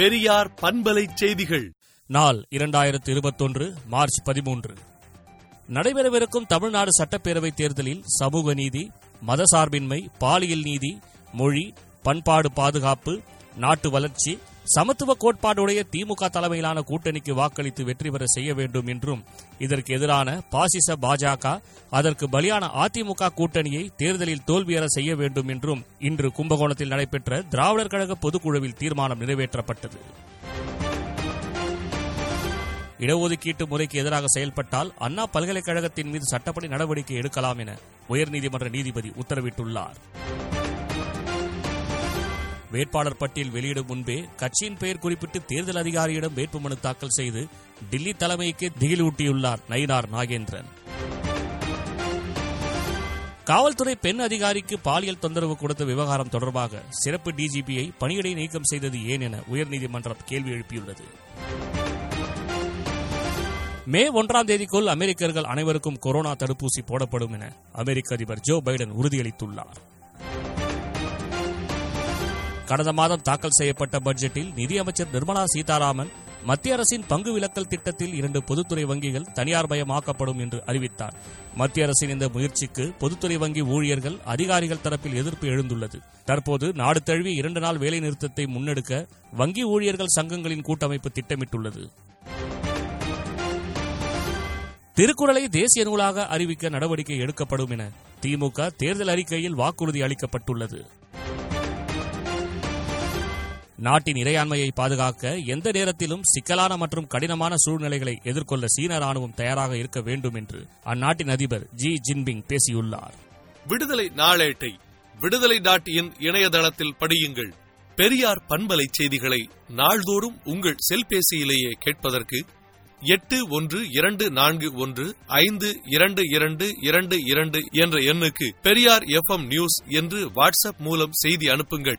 பெரியார் பண்பலை செய்திகள். நாள் இரண்டாயிரத்து இருபத்தொன்று மார்ச் பதிமூன்று. நடைபெறவிருக்கும் தமிழ்நாடு சட்டப்பேரவைத் தேர்தலில் சமூக நீதி மதசார்பின்மை பாலியல் நீதி மொழி பண்பாடு பாதுகாப்பு நாட்டு வளர்ச்சி சமத்துவ கோட்பாடுடைய திமுக தலைமையிலான கூட்டணிக்கு வாக்களித்து வெற்றி பெற செய்ய வேண்டும் என்றும் இதற்கு எதிரான பாசிச பாஜக அதற்கு பலியான அதிமுக கூட்டணியை தேர்தலில் தோல்வியற செய்ய வேண்டும் என்றும் இன்று கும்பகோணத்தில் நடைபெற்ற திராவிடர் கழக பொதுக்குழுவில் தீர்மானம் நிறைவேற்றப்பட்டது. இடஒதுக்கீட்டு முறைக்கு எதிராக செயல்பட்டால் அண்ணா பல்கலைக்கழகத்தின் மீது சட்டப்படி நடவடிக்கை எடுக்கலாம் என உயர்நீதிமன்ற நீதிபதி உத்தரவிட்டுள்ளார். வேட்பாளர் பட்டியல் வெளியிடும் முன்பே கட்சியின் பெயர் குறிப்பிட்டு தேர்தல் அதிகாரியிடம் வேட்புமனு தாக்கல் செய்து டில்லி தலைமைக்கு திகிலூட்டியுள்ளார் நயினார் நாகேந்திரன். காவல்துறை பெண் அதிகாரிக்கு பாலியல் தொந்தரவு கொடுத்த விவகாரம் தொடர்பாக சிறப்பு டிஜிபியை பணியிடை நீக்கம் செய்தது ஏன் என உயர்நீதிமன்றம் கேள்வி எழுப்பியுள்ளது. மே ஒன்றாம் தேதிக்குள் அமெரிக்கர்கள் அனைவருக்கும் கொரோனா தடுப்பூசி போடப்படும் என அமெரிக்க அதிபர் ஜோ பைடன் உறுதியளித்துள்ளார். கடந்த மாதம் தாக்கல் செய்யப்பட்ட பட்ஜெட்டில் நிதியமைச்சர் நிர்மலா சீதாராமன் மத்திய அரசின் பங்கு விலக்கல் திட்டத்தில் இரண்டு பொதுத்துறை வங்கிகள் தனியார் மயமாக்கப்படும் என்று அறிவித்தார். மத்திய அரசின் இந்த முயற்சிக்கு பொதுத்துறை வங்கி ஊழியர்கள் அதிகாரிகள் தரப்பில் எதிர்ப்பு எழுந்துள்ளது. தற்போது நாடு தழுவி இரண்டு நாள் வேலைநிறுத்தத்தை முன்னெடுக்க வங்கி ஊழியர்கள் சங்கங்களின் கூட்டமைப்பு திட்டமிட்டுள்ளது. திருக்குறளை தேசிய நூலாக அறிவிக்க நடவடிக்கை எடுக்கப்படும் என திமுக தேர்தல் அறிக்கையில் வாக்குறுதி அளிக்கப்பட்டுள்ளது. நாட்டின் இறையாண்மையை பாதுகாக்க எந்த நேரத்திலும் சிக்கலான மற்றும் கடினமான சூழ்நிலைகளை எதிர்கொள்ள சீன ராணுவம் தயாராக இருக்க வேண்டும் என்று அந்நாட்டின் அதிபர் ஜி ஜின்பிங் பேசியுள்ளார். விடுதலை நாளேட்டை விடுதலை டாட் இன் இணையதளத்தில் படியுங்கள். பெரியார் பண்பலை செய்திகளை நாள்தோறும் உங்கள் செல்பேசியிலேயே கேட்பதற்கு எட்டு ஒன்று இரண்டு நான்கு ஒன்று ஐந்து இரண்டு இரண்டு இரண்டு இரண்டு என்ற எண்ணுக்கு பெரியார் எஃப்எம் நியூஸ் என்று வாட்ஸ்அப் மூலம் செய்தி அனுப்புங்கள்.